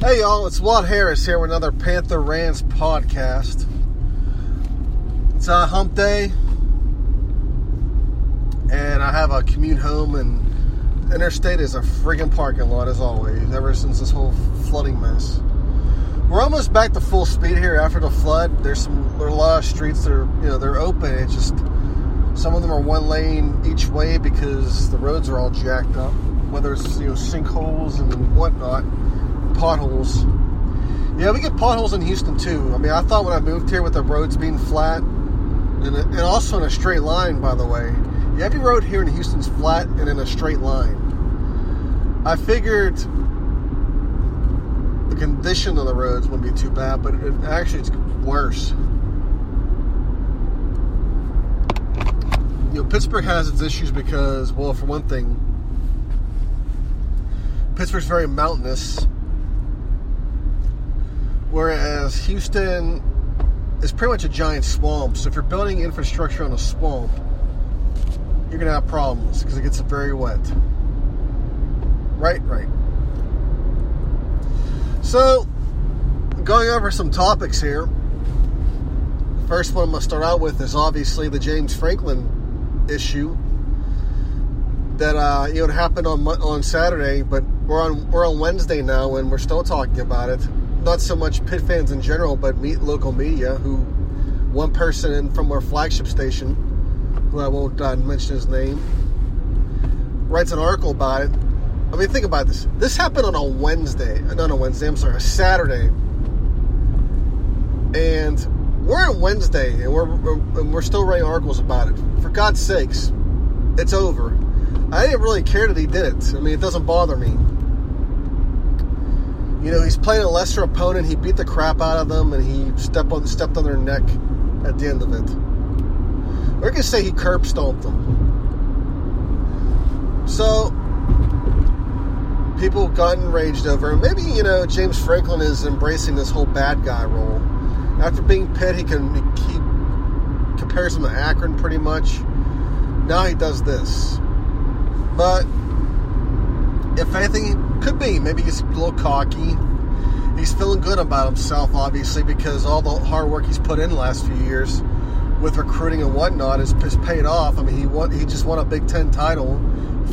Hey y'all, it's Watt Harris here with another Panther Rants podcast. It's a hump day, and I have a commute home, and interstate is a friggin' parking lot as always, ever since this whole flooding mess. We're almost back to full speed here after the flood. There's some there are a lot of streets that are you know they're open. It's just some of them are one lane each way because the roads are all jacked up, whether it's you know sinkholes and whatnot potholes. Yeah, we get potholes in Houston too. I mean, I thought when I moved here with the roads being flat and, and also in a straight line, by the way. Yeah, every road here in Houston's flat and in a straight line. I figured the condition of the roads wouldn't be too bad, but it, actually it's worse. You know, Pittsburgh has its issues because, well, for one thing, Pittsburgh's very mountainous Whereas Houston is pretty much a giant swamp. So if you're building infrastructure on a swamp, you're gonna have problems because it gets very wet. Right, right. So, going over some topics here. The first one I'm gonna start out with is obviously the James Franklin issue that uh, you know happened on on Saturday, but we're on we're on Wednesday now and we're still talking about it not so much Pitt fans in general, but meet local media who one person from our flagship station, who I won't uh, mention his name, writes an article about it. I mean, think about this. This happened on a Wednesday, uh, not a Wednesday. I'm sorry, a Saturday, and we're on Wednesday, and we're, we're and we're still writing articles about it. For God's sakes, it's over. I didn't really care that he did it. I mean, it doesn't bother me. You know, he's playing a lesser opponent. He beat the crap out of them, and he stepped on stepped on their neck at the end of it. We're gonna say he curb stomped them. So people got enraged over. Him. Maybe you know James Franklin is embracing this whole bad guy role. After being Pitt, he can he compares him to Akron pretty much. Now he does this, but if anything, could be. Maybe he's a little cocky. He's feeling good about himself, obviously, because all the hard work he's put in the last few years with recruiting and whatnot is, paid off. I mean, he won, he just won a Big Ten title,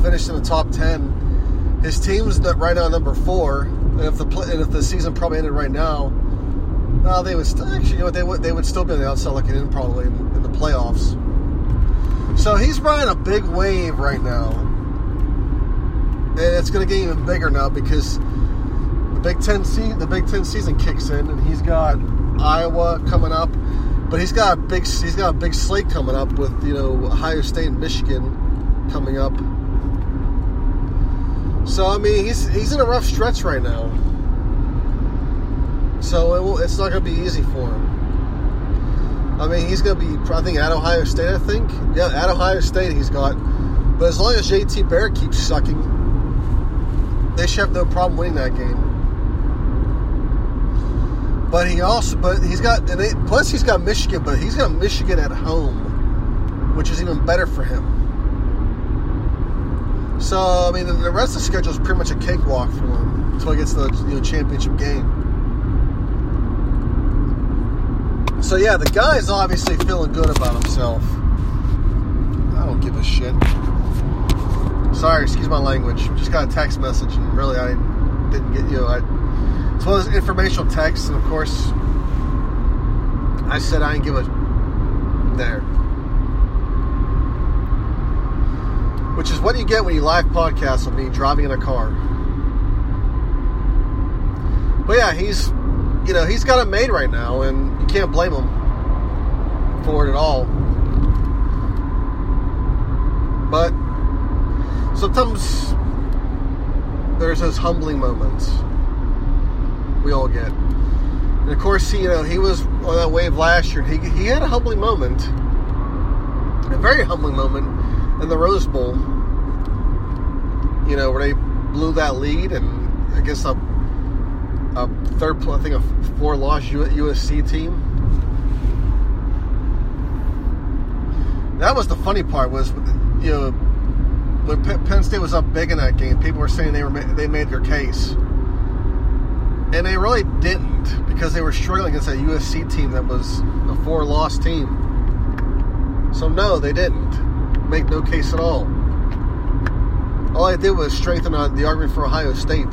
finished in the top ten. His team's right now number four, and if the and if the season probably ended right now, well, they would still actually, you know, they would they would still be on the outside looking in probably in, in the playoffs. So he's riding a big wave right now and it's going to get even bigger now because the Big Ten se- the Big Ten season kicks in, and he's got Iowa coming up, but he's got a big he's got a big slate coming up with you know Ohio State and Michigan coming up. So I mean he's he's in a rough stretch right now. So it will, it's not going to be easy for him. I mean he's going to be I think at Ohio State I think yeah at Ohio State he's got, but as long as JT Barrett keeps sucking they should have no problem winning that game. But he also, but he's got, and they, plus he's got Michigan, but he's got Michigan at home, which is even better for him. So I mean, the rest of the schedule is pretty much a cakewalk for him until he gets the you know, championship game. So yeah, the guy is obviously feeling good about himself. I don't give a shit. Sorry, excuse my language. Just got a text message, and really, I didn't get you. Know, I, it's one of those informational texts, and of course, I said I didn't give a there. Which is what you get when you live podcast with me driving in a car. But yeah, he's, you know, he's got it made right now, and you can't blame him for it at all. But sometimes there's those humbling moments we all get. And of course, you know, he was on that wave last year. He he had a humbling moment, a very humbling moment in the Rose Bowl. You know where they blew that lead, and I guess a a third, I think a four loss USC team. That was the funny part was, you know, when Penn State was up big in that game, people were saying they were they made their case, and they really didn't because they were struggling against a USC team that was a four-loss team. So no, they didn't make no case at all. All I did was strengthen the argument for Ohio State.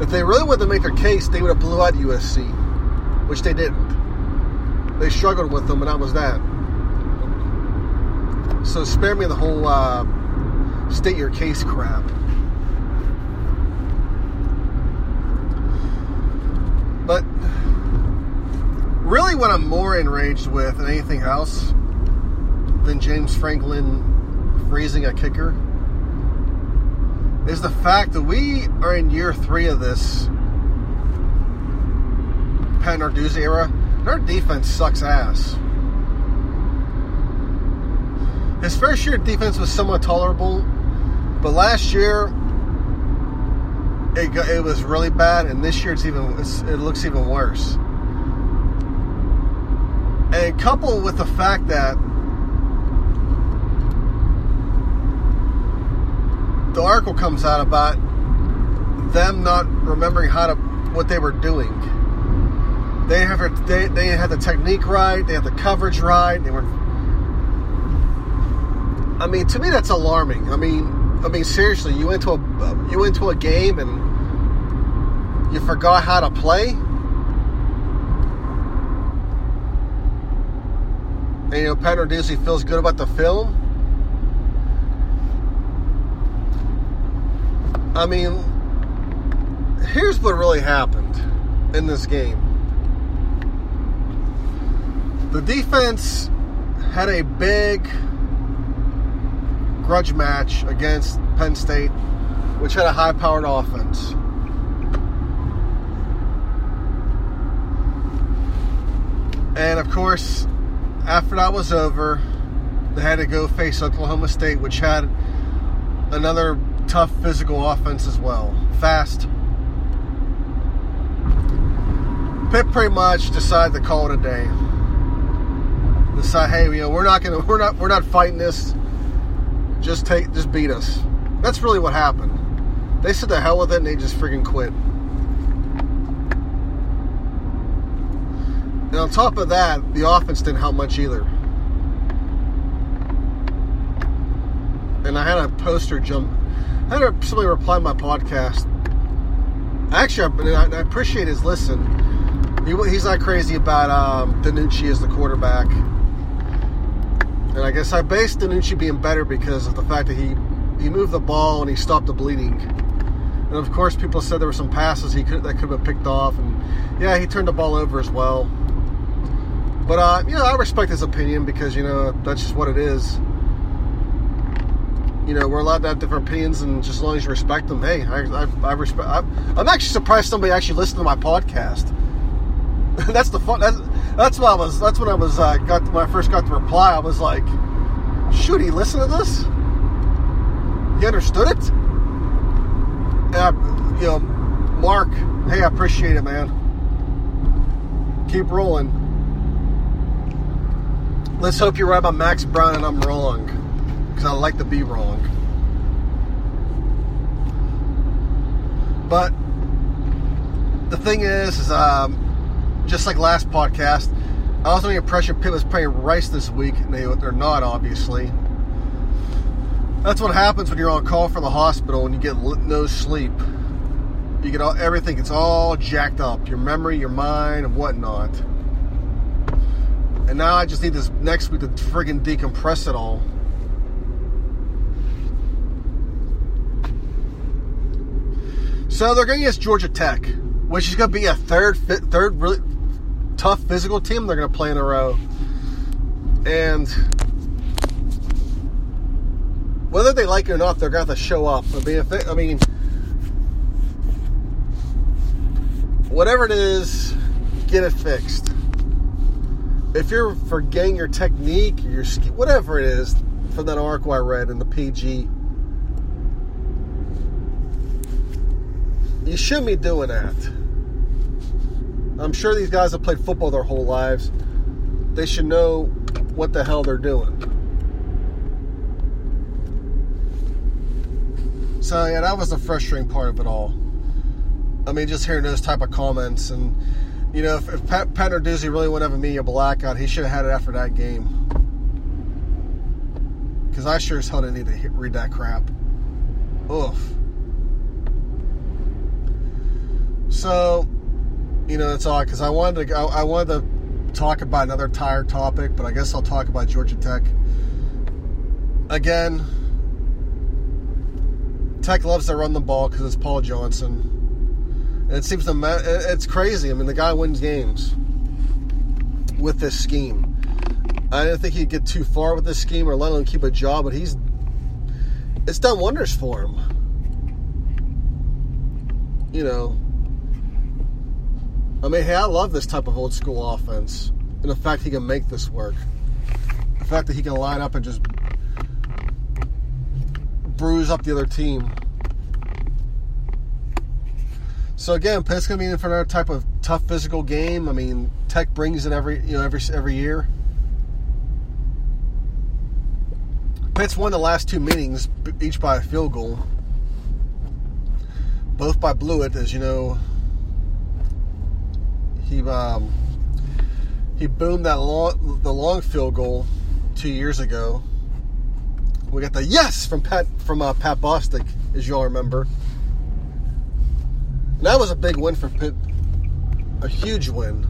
If they really wanted to make their case, they would have blew out USC, which they didn't. They struggled with them, and that was that. So spare me the whole uh, state your case crap. But really, what I'm more enraged with than anything else than James Franklin freezing a kicker is the fact that we are in year three of this Pat Narduzzi era. And our defense sucks ass. His first year defense was somewhat tolerable, but last year it, it was really bad, and this year it's even it's, it looks even worse. And coupled with the fact that the article comes out about them not remembering how to what they were doing. They have they, they had the technique right, they had the coverage right, they were I mean, to me, that's alarming. I mean, I mean, seriously, you went to a you went to a game and you forgot how to play. And you know, Pat Narduzzi feels good about the film. I mean, here's what really happened in this game. The defense had a big grudge match against Penn State, which had a high powered offense. And of course, after that was over, they had to go face Oklahoma State, which had another tough physical offense as well. Fast. Pitt pretty much decided to call it a day. Decide, hey, you know, we're not gonna, we're not, we're not fighting this just take, just beat us. That's really what happened. They said the hell with it and they just freaking quit. And on top of that, the offense didn't help much either. And I had a poster jump. I had somebody reply to my podcast. Actually, I, I appreciate his listen. He, he's not crazy about um, DiNucci as the quarterback. And I guess I based DiNucci being better because of the fact that he he moved the ball and he stopped the bleeding. And of course, people said there were some passes he could that could have been picked off, and yeah, he turned the ball over as well. But uh, you know, I respect his opinion because you know that's just what it is. You know, we're allowed to have different opinions, and just as long as you respect them, hey, I, I, I respect. I, I'm actually surprised somebody actually listened to my podcast. that's the fun. That's, that's what I was. That's when I was uh, got when I first got the reply. I was like, "Shoot, he listened to this? He understood it." And I, you know, Mark, hey, I appreciate it, man. Keep rolling. Let's hope you're right about Max Browne and I'm wrong, because I like to be wrong. But the thing is, is um, just like last podcast, I was under the impression Pitt was playing Rice this week, and they, they're not, obviously. That's what happens when you're on call for the hospital and you get no sleep. You get all everything gets all jacked up, your memory, your mind, and whatnot. And now I just need this next week to friggin' decompress it all. So they're going against Georgia Tech, which is going to be a third, third really tough physical team they're going to play in a row. And whether they like it or not, they're going to have to show up. I mean, if they, I mean, whatever it is, get it fixed. If you're forgetting your technique, your whatever it is, from that article I read in the PG, you shouldn't be doing that. I'm sure these guys have played football their whole lives. They should know what the hell they're doing. So yeah, that was the frustrating part of it all. I mean, just hearing those type of comments, and you know, if, if Pat, Pat Narduzzi really would have a media blackout, he should have had it after that game. Because I sure as hell didn't need to hit, read that crap. Oof. So, you know, that's all because I wanted to I, I wanted to talk about another tire topic, but I guess I'll talk about Georgia Tech. Again, Tech loves to run the ball because it's Paul Johnson. And it seems to ma- it's crazy. I mean, the guy wins games with this scheme. I didn't think he'd get too far with this scheme or let him keep a job, but he's it's done wonders for him. You know, I mean, hey, I love this type of old school offense, and the fact he can make this work. The fact that he can line up and just bruise up the other team. So again, Pitt's gonna be in for another type of tough physical game. I mean, Tech brings it every you know every every year. Pitt's won the last two meetings, each by a field goal, both by Blewitt, as you know. He um, he boomed that long the long field goal two years ago. We got the yes from Pat from uh, Pat Bostick, as you all remember. And that was a big win for Pitt, a huge win.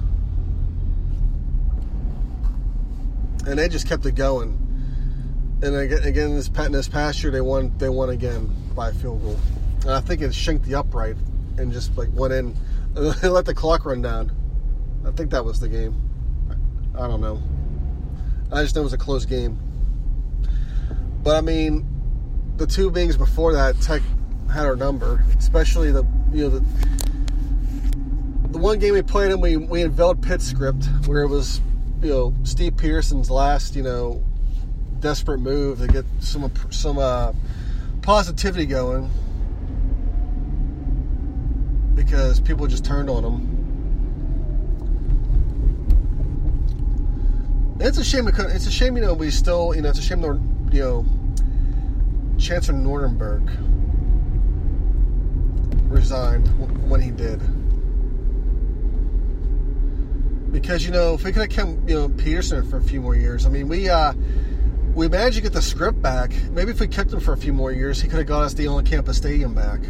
And they just kept it going. And again, this this past year, they won. They won again by a field goal. And I think it shanked the upright and just like went in. let the clock run down. I think that was the game. I don't know. I just know it was a close game. But I mean, the two beings before that, Tech had our number, especially the you know the the one game we played and we we unveiled Pitt script where it was you know Steve Pederson's last you know desperate move to get some some uh, positivity going because people just turned on him. It's a shame. It's a shame, you know. We still, you know, it's a shame. You know, Chancellor Nordenberg resigned when he did. Because you know, if we could have kept you know Pederson for a few more years, I mean, we uh, we managed to get the script back. Maybe if we kept him for a few more years, he could have got us the on campus stadium back.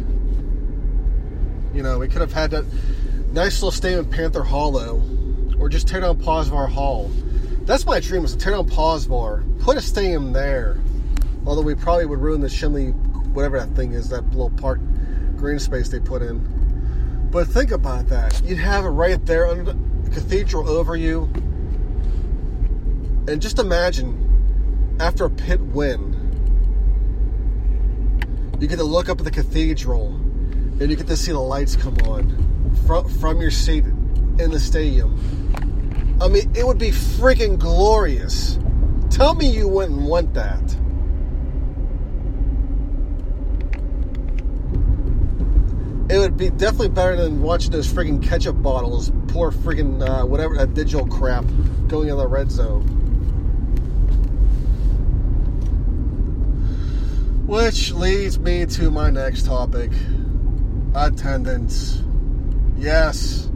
You know, we could have had that nice little stadium in Panther Hollow, or just tear down Posvar Hall. That's my dream is to tear down Posvar, put a stadium there. Although we probably would ruin the Schenley, whatever that thing is, that little park green space they put in. But think about that. You'd have it right there under the cathedral over you. And just imagine after a Pitt win, you get to look up at the cathedral and you get to see the lights come on from, from your seat in the stadium I mean, it would be freaking glorious. Tell me you wouldn't want that. It would be definitely better than watching those freaking ketchup bottles pour freaking uh, whatever that digital crap going in the red zone. Which leads me to my next topic attendance. Yes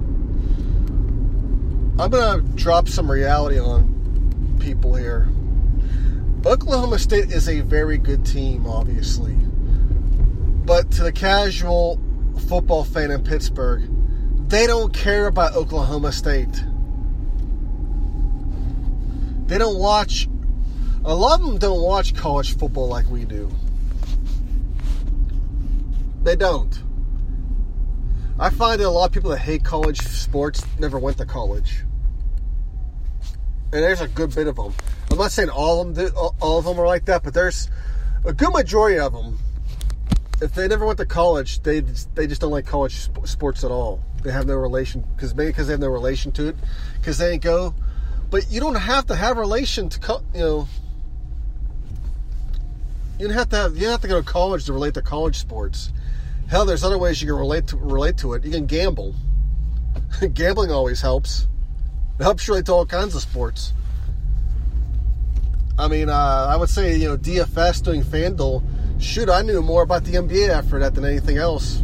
I'm going to drop some reality on people here. Oklahoma State is a very good team, obviously. But to the casual football fan in Pittsburgh, they don't care about Oklahoma State. They don't watch, a lot of them don't watch college football like we do. They don't. I find that a lot of people that hate college sports never went to college. And there's a good bit of them. I'm not saying all of them, all of them are like that, but there's a good majority of them. If they never went to college, they they just don't like college sports at all. They have no relation because maybe because they have no relation to it because they ain't go. But you don't have to have relation to you know. You don't have to have you don't have to go to college to relate to college sports. Hell, there's other ways you can relate to relate to it. You can gamble. Gambling always helps. It helps relate to all kinds of sports. I mean, uh, I would say you know DFS doing FanDuel. Shoot, I knew more about the NBA after that than anything else.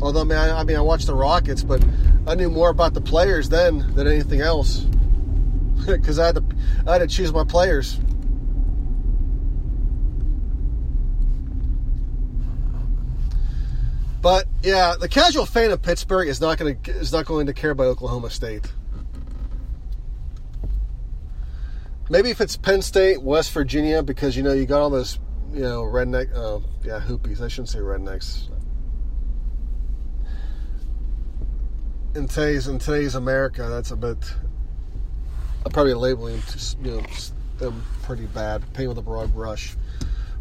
Although, man, I, I mean, I watched the Rockets, but I knew more about the players then than anything else because I had to I had to choose my players. But yeah, the casual fan of Pittsburgh is not going to is not going to care about Oklahoma State. Maybe if it's Penn State, West Virginia, because you know you got all those you know redneck, uh, yeah, hoopies. I shouldn't say rednecks. in today's in today's America, that's a bit. I'm probably labeling you know them pretty bad, paint with a broad brush,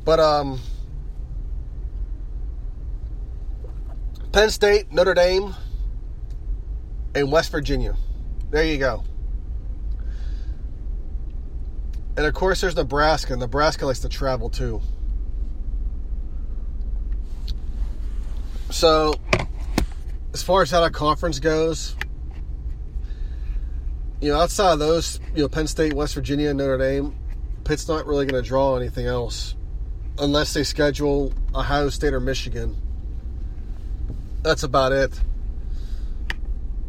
but um, Penn State, Notre Dame, and West Virginia. There you go. And of course, there's Nebraska. Nebraska likes to travel too. So as far as how that conference goes, you know, outside of those, you know, Penn State, West Virginia, Notre Dame, Pitt's not really going to draw anything else unless they schedule Ohio State or Michigan. That's about it.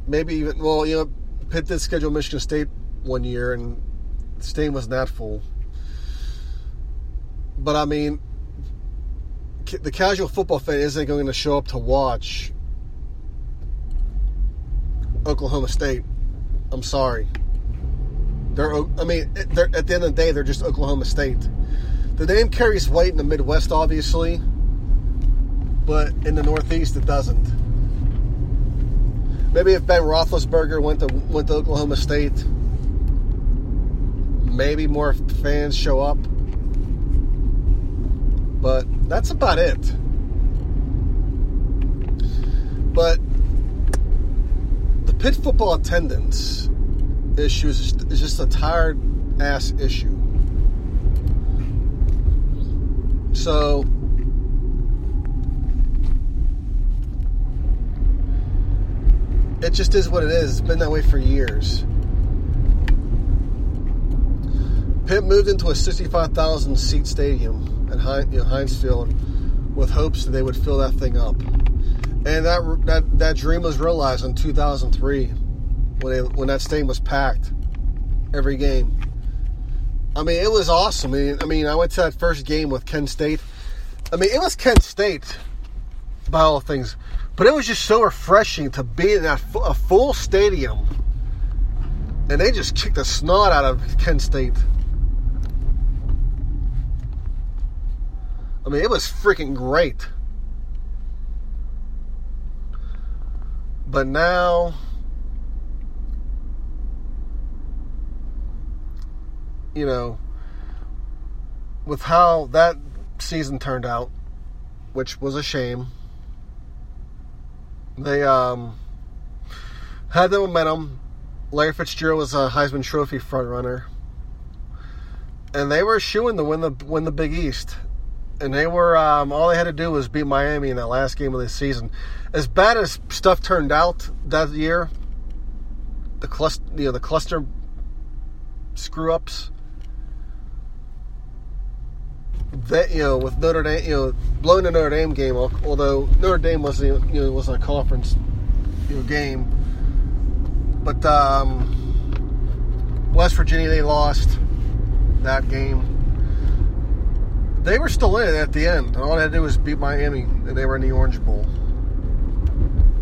Maybe even, well, you know, Pitt did schedule Michigan State one year and the stadium wasn't that full. But I mean, the casual football fan isn't going to show up to watch Oklahoma State. I'm sorry. They're, I mean, they're, at the end of the day, they're just Oklahoma State. The name carries weight in the Midwest, obviously, but in the Northeast, it doesn't. Maybe if Ben Roethlisberger went to went to Oklahoma State, maybe more fans show up. But that's about it. But Pitt football attendance issue is just a tired ass issue. So, it just is what it is. It's been that way for years. Pitt moved into a 65,000 seat stadium at Heinz Field with hopes that they would fill that thing up and that that that dream was realized in 2003 when they, when that stadium was packed every game. I mean, it was awesome. I mean, I went to that first game with Kent State. I mean, it was Kent State by all things, but it was just so refreshing to be in that a full stadium, and they just kicked the snot out of Kent State. I mean, it was freaking great. But now, you know, with how that season turned out, which was a shame, they um, had the momentum. Larry Fitzgerald was a Heisman Trophy frontrunner, and they were shooing to win the win the Big East and they were um, all they had to do was beat Miami in that last game of the season. As bad as stuff turned out that year, the cluster, you know, the cluster screw ups. That you know, with Notre Dame, you know, blowing the Notre Dame game, although Notre Dame was you know was a conference you know game, but um, West Virginia they lost that game they were still in it at the end. And all they had to do was beat Miami, and they were in the Orange Bowl.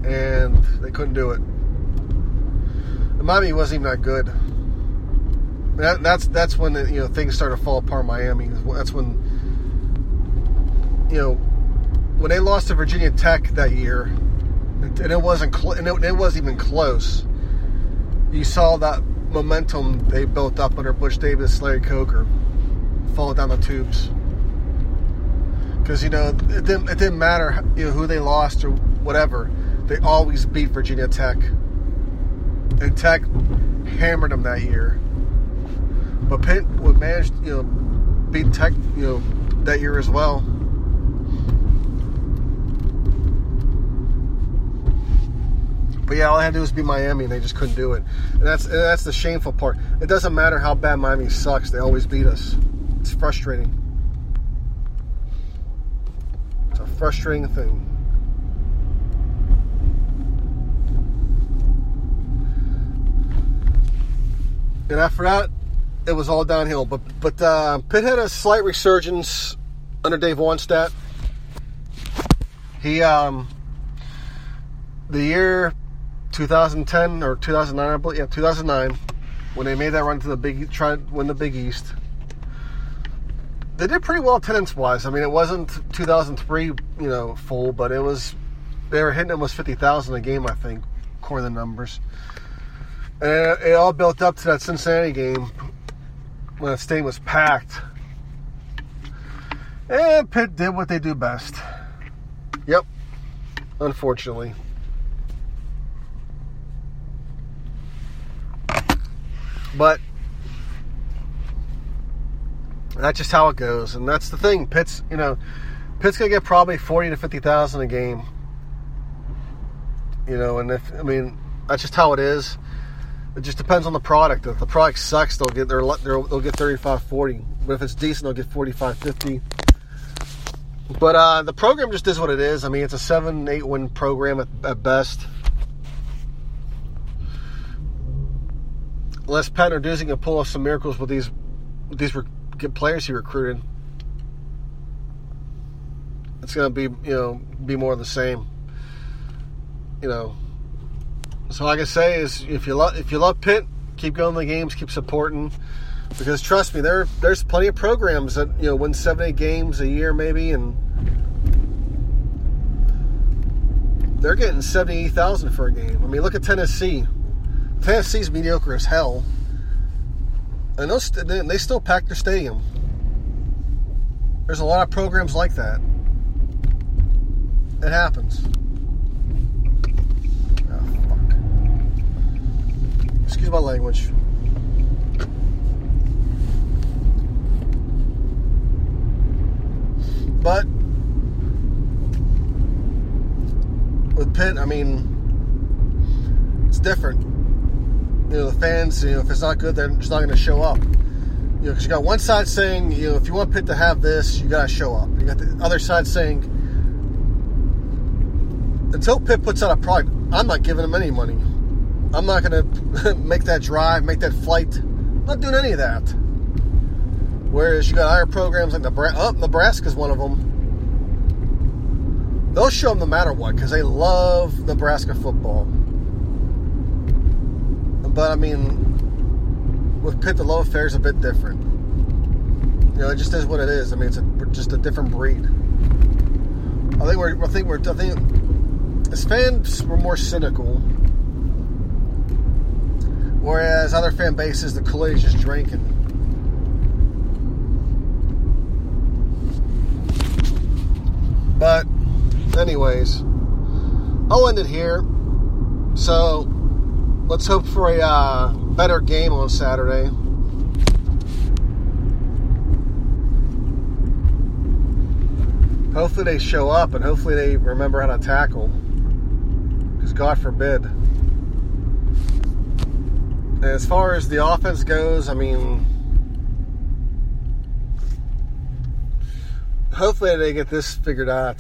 And they couldn't do it. And Miami wasn't even that good. That, that's that's when the, you know things started to fall apart. Miami. That's when you know when they lost to Virginia Tech that year, and it wasn't cl- and it, it wasn't even close. You saw that momentum they built up under Butch Davis, Larry Coker, fall down the tubes because you know it didn't, it didn't matter you know who they lost or whatever. they always beat Virginia Tech. And Tech hammered them that year. But Pitt would manage, you know, beat Tech, you know, that year as well. But yeah, all I had to do was beat Miami, and they just couldn't do it. And that's and that's the shameful part. It doesn't matter how bad Miami sucks; they always beat us. It's frustrating. It's a frustrating thing. And after that, it was all downhill. But but uh, Pitt had a slight resurgence under Dave Wannstedt. He um, the year 2010 or 2009, I believe, yeah, 2009, when they made that run to the big, try win the Big East. They did pretty well attendance wise. I mean, it wasn't 2003, you know, full, but it was. They were hitting almost 50,000 a game, I think, according to the numbers. And it, it all built up to that Cincinnati game when the stadium was packed. And Pitt did what they do best. Yep. Unfortunately. But that's just how it goes, and that's the thing. Pitt's, you know, Pitt's gonna get probably forty to fifty thousand a game. You know, and if I mean that's just how it is. It just depends on the product. If the product sucks, they'll get their they'll get 35, 40. But if it's decent, they'll get 45, 50. But uh, the program just is what it is. I mean, it's a seven, eight win program at, at best. Unless Pat Narduzzi can pull off some miracles with these with these good players he recruited, it's going to be you know be more of the same. You know, so all I can say is if you love if you love Pitt, keep going to the games, keep supporting. Because trust me, there there's plenty of programs that you know win seven eight games a year maybe, and they're getting seventy thousand for a game. I mean, look at Tennessee. Tennessee's mediocre as hell, and those they still pack their stadium. There's a lot of programs like that. It happens. Oh, fuck. Excuse my language. But with Pitt, I mean, it's different you know, the fans, you know, if it's not good, they're just not going to show up. You know, because you got one side saying, you know, if you want Pitt to have this, you got to show up. You got the other side saying, until Pitt puts out a product, I'm not giving them any money. I'm not going to make that drive, make that flight. I'm not doing any of that. Whereas you got higher programs like Nebraska, oh, Nebraska's one of them. They'll show them no matter what because they love Nebraska football. But I mean, with Pitt, the love affair is a bit different. You know, it just is what it is. I mean, it's a, just a different breed. I think we're, I think we're, I think as fans, we're more cynical. Whereas other fan bases, the Kool Aid just drinking. But, anyways, I'll end it here. So, let's hope for a uh, better game on Saturday. Hopefully they show up and hopefully they remember how to tackle. Because God forbid. And as far as the offense goes, I mean, hopefully they get this figured out.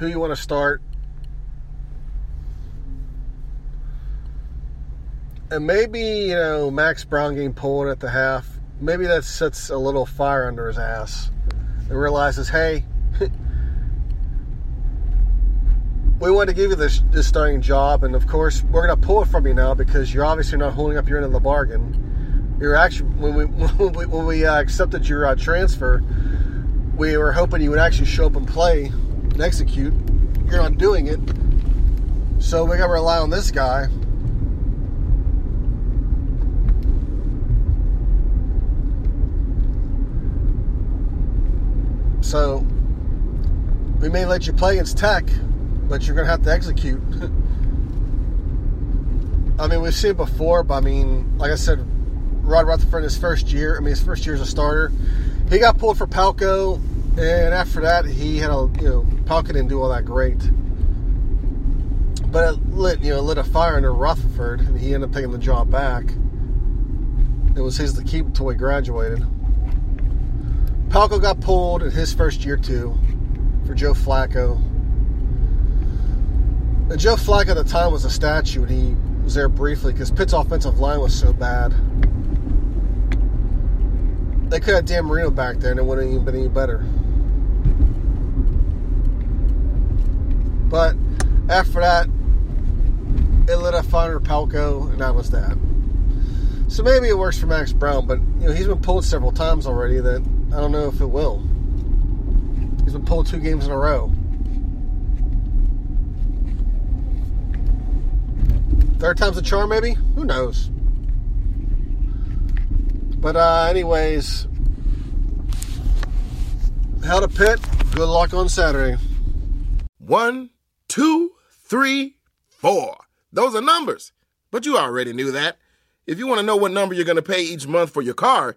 Who you want to start, and maybe you know Max Browne getting pulled at the half. Maybe that sets a little fire under his ass. And realizes, hey, we want to give you this, this starting job, and of course we're going to pull it from you now because you're obviously not holding up your end of the bargain. You're actually when we when we, when we uh, accepted your uh, transfer, we were hoping you would actually show up and play and execute. You're not doing it, so we got to rely on this guy So we may let you play against Tech, but you're going to have to execute. I mean, we've seen it before, but I mean, like I said, Rod Rutherford his first year, I mean, his first year as a starter, he got pulled for Palko, and after that, he had a, you know, Palko didn't do all that great. But it lit, you know, lit a fire under Rutherford, and he ended up taking the job back. It was his to keep until he graduated. Palko got pulled in his first year, too, for Joe Flacco. And Joe Flacco at the time was a statue, and he was there briefly because Pitt's offensive line was so bad. They could have Dan Marino back there, and it wouldn't even been any better. But after that, it lit a fire Palko, and that was that. So maybe it works for Max Browne, but you know he's been pulled several times already. That I don't know if it will. He's been pulled two games in a row. Third time's a charm, maybe? Who knows? But, uh, anyways, hell to Pitt. Good luck on Saturday. One, two, three, four. Those are numbers. But you already knew that. If you want to know what number you're going to pay each month for your car,